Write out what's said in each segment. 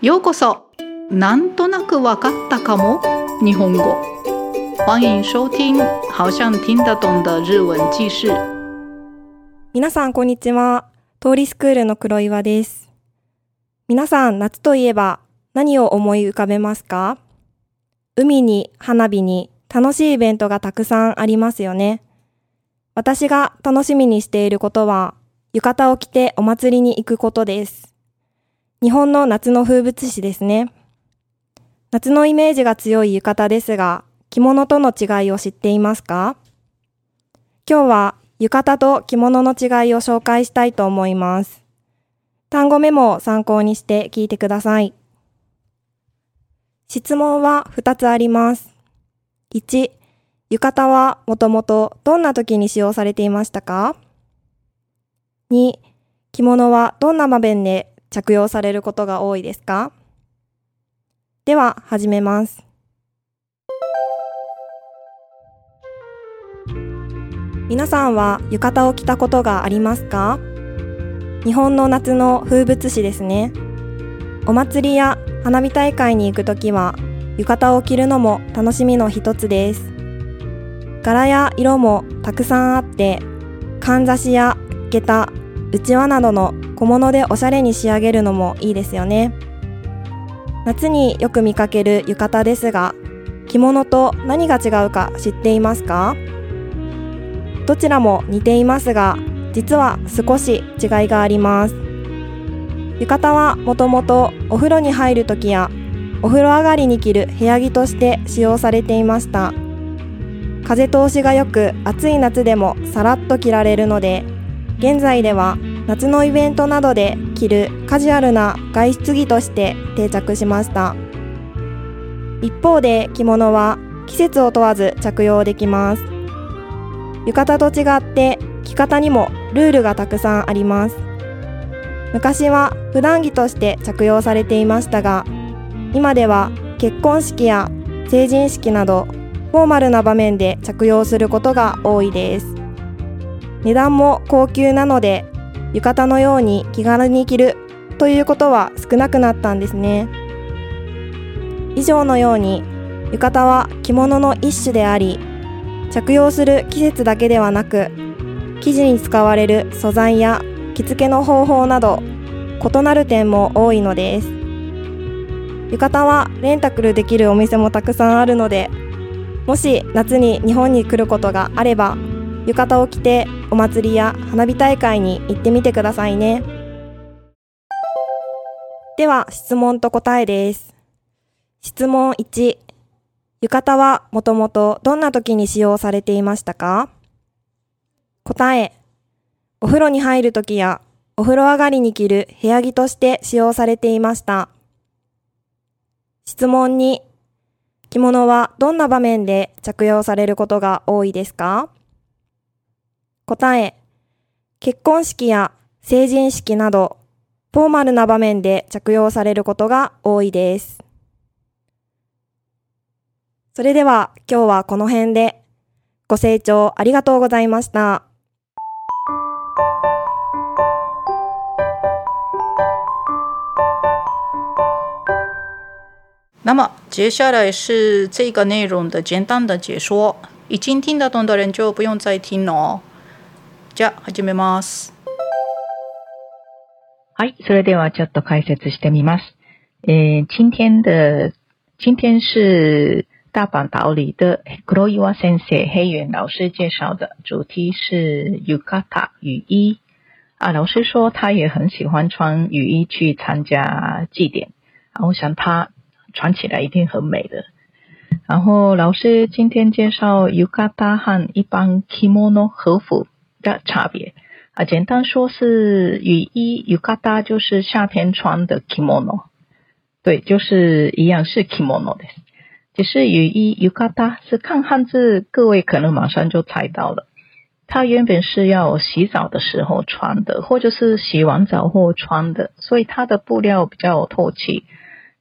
ようこそ。なんとなくわかったかも。日本語。欢迎收听好像听得懂的日文记事。皆さんこんにちは。通りスクールの黒岩です。皆さん夏といえば何を思い浮かべますか？海に花火に楽しいイベントがたくさんありますよね。私が楽しみにしていることは浴衣を着てお祭りに行くことです。日本の夏の風物詩ですね。夏のイメージが強い浴衣ですが、着物との違いを知っていますか？今日は浴衣と着物の違いを紹介したいと思います。単語メモを参考にして聞いてください。質問は2つあります。1、浴衣はもともとどんな時に使用されていましたか ?2、着物はどんな場面で着用されることが多いですか？では始めます。皆さんは浴衣を着たことがありますか？日本の夏の風物詩ですね。お祭りや花火大会に行くときは浴衣を着るのも楽しみの一つです。柄や色もたくさんあって、かんざしや下駄、うちわなどの小物でおしゃれに仕上げるのもいいですよね。夏によく見かける浴衣ですが着物と何が違うか知っていますか？どちらも似ていますが実は少し違いがあります。浴衣はもともとお風呂に入る時やお風呂上がりに着る部屋着として使用されていました。風通しが良く暑い夏でもさらっと着られるので現在では夏のイベントなどで着るカジュアルな外出着として定着しました。一方で着物は季節を問わず着用できます。浴衣と違って着方にもルールがたくさんあります。昔は普段着として着用されていましたが今では結婚式や成人式などフォーマルな場面で着用することが多いです。値段も高級なので浴衣のように気軽に着るということは少なくなったんですね。以上のように浴衣は着物の一種であり着用する季節だけではなく生地に使われる素材や着付けの方法など異なる点も多いのです。浴衣はレンタクルできるお店もたくさんあるのでもし夏に日本に来ることがあれば浴衣を着てお祭りや花火大会に行ってみてくださいね。では質問と答えです。質問1浴衣はもともとどんな時に使用されていましたか？答え。お風呂に入る時やお風呂上がりに着る部屋着として使用されていました。質問2着物はどんな場面で着用されることが多いですか？答え、結婚式や成人式など、フォーマルな場面で着用されることが多いです。それでは今日はこの辺で、ご清聴ありがとうございました。那么接下来是这个内容的简单的解说，已经听得懂的人就不用再听了哦。じゃあ始めます。はい、それではちょっと解説してみます。えー、今天的今天是大阪岛里的黒岩先生黑原老师介绍的主题是 yukata 雨衣啊。老师说他也很喜欢穿雨衣去参加祭典，啊，我想他穿起来一定很美的。然后老师今天介绍 yukata 和一般 kimono 和服。的差别啊，简单说是雨衣 yukata 就是夏天穿的 kimono，对，就是一样是 kimono 的。只是雨衣 yukata 是看汉字，各位可能马上就猜到了，它原本是要洗澡的时候穿的，或者是洗完澡后穿的，所以它的布料比较透气，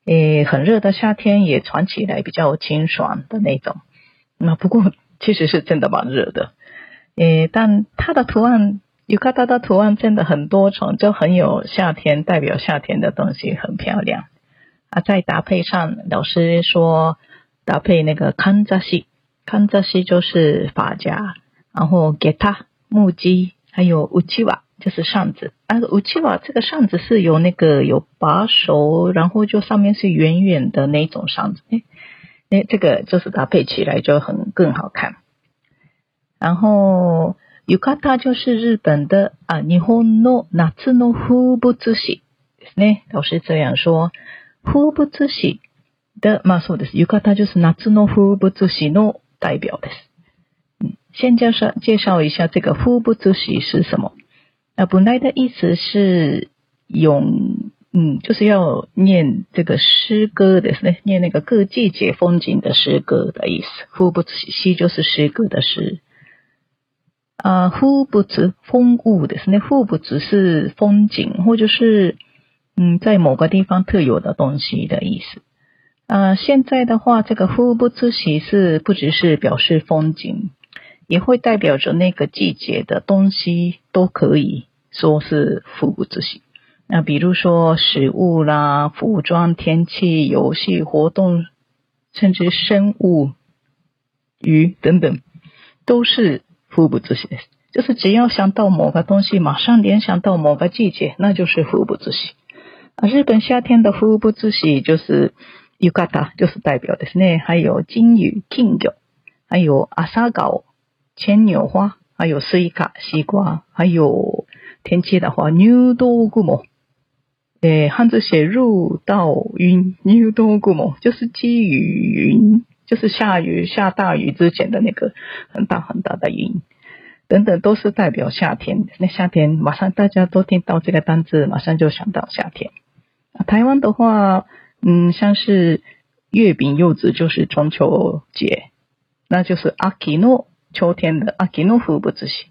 诶，很热的夏天也穿起来比较清爽的那种。那不过其实是真的蛮热的。诶，但它的图案，尤卡达的图案真的很多种，就很有夏天，代表夏天的东西，很漂亮。啊，再搭配上老师说搭配那个康扎西，康扎西就是发夹，然后给他木屐，还有乌七瓦就是扇子。啊，乌七瓦这个扇子是有那个有把手，然后就上面是圆圆的那种扇子。诶，诶，这个就是搭配起来就很更好看。然后 yukata 就是日本的啊，日本の夏の風物詩ですね。老师这样说。風物詩的、まあそうです。浴衣就是夏の風物詩の代表です。嗯，先介绍介绍一下这个風物詩是什么。那本来的意思是咏，嗯，就是要念这个诗歌的，是念那个各季节风景的诗歌的意思。風物詩就是诗歌的诗。 啊，風物风物的是那風物是风景，或者是。嗯，在某个地方特有的东西的意思。呃，现在的话，这个风不知喜是不只是表示风景，也会代表着那个季节的东西，都可以说是风不知喜。那比如说食物啦、服装、天气、游戏活动，甚至生物、鱼等等，都是风不知喜。就是只要想到某个东西，马上联想到某个季节，那就是风不知喜。啊，日本夏天的風物詩就是 ゆかた，就是代表ですね。还有金鱼、金魚，还有朝顔、牵牛花，还有スイカ、西瓜，还有天气的话，入道雲。诶，汉字写入道云，入道雲就是积雨云，就是下雨下大雨之前的那个很大很大的云，等等都是代表夏天。那夏天马上大家都听到这个单字，马上就想到夏天。台湾的话，嗯，像是月饼、柚子就是中秋节，那就是阿基诺秋天的阿基诺福不知喜，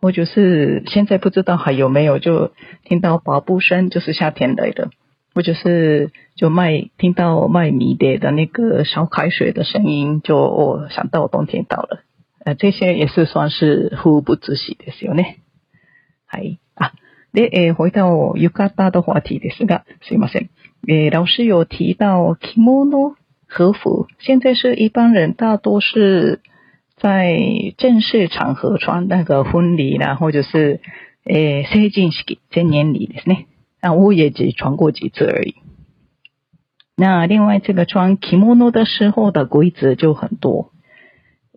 或者是现在不知道还有没有，就听到脚步声就是夏天来的，或者是就卖听到卖米的的那个烧开水的声音，就哦想到冬天到了，呃，这些也是算是福不知喜的事呢，还啊。で、えー、回到浴衣的话题ですが、すいません。えー、老师有提到着物和服，现在是一般人大多是在正式场合穿那个婚礼啦，或者是诶成人式、成年礼ですね。那我也只穿过几次而已。那另外这个穿 kimono 的时候的规则就很多。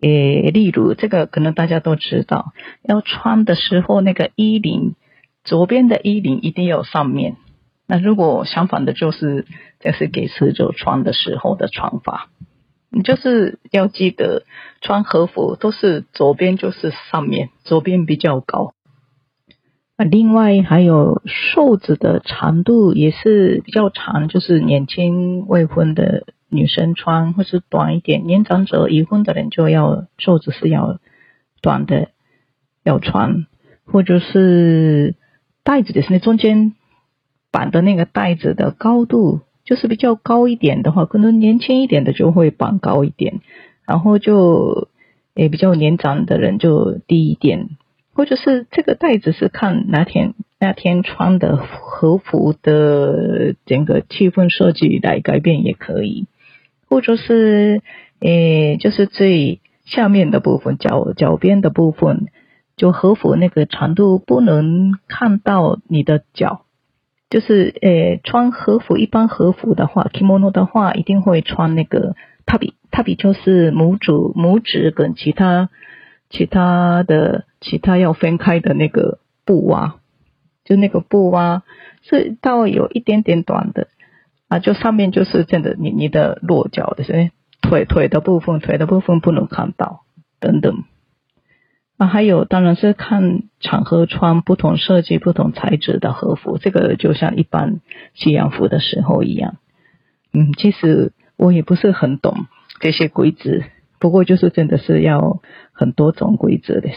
诶，例如这个可能大家都知道，要穿的时候那个衣领。左边的衣领一定要上面，那如果相反的，就是这是给死者穿的时候的穿法。你就是要记得穿和服都是左边就是上面，左边比较高。那，另外还有袖子的长度也是比较长，就是年轻未婚的女生穿，或是短一点，年长者已婚的人就要袖子是要短的要穿，或者是。带子的是那中间绑的那个带子的高度，就是比较高一点的话，可能年轻一点的就会绑高一点，然后就也比较年长的人就低一点，或者是这个袋子是看那天那天穿的和服的整个气氛设计来改变也可以，或者是诶就是最下面的部分脚脚边的部分。就和服那个长度不能看到你的脚，就是呃穿和服一般和服的话，kimono 的话一定会穿那个 tabi，tabi 就是拇指拇指跟其他其他的其他要分开的那个布啊，就那个布啊是到有一点点短的啊，就上面就是真的你你的落脚的是腿腿的部分，腿的部分不能看到等等。啊，还有当然是看场合穿不同设计、不同材质的和服，这个就像一般西洋服的时候一样。嗯，其实我也不是很懂这些规则，不过就是真的是要很多种规则的。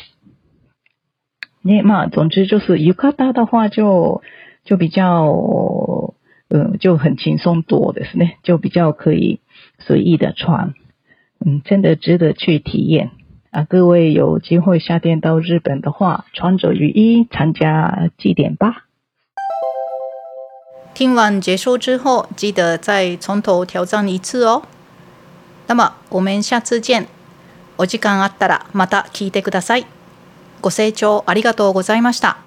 你嘛，总之就是浴衣的话，就就比较嗯，就很轻松多的是呢，就比较可以随意的穿。嗯，真的值得去体验。啊，各位有机会夏天到日本的话，穿着雨衣参加祭典吧。听完结束之后，记得再从头挑战一次哦。那么我们下次见。お時間あったらまた聞いてください。ご清聴ありがとうございました。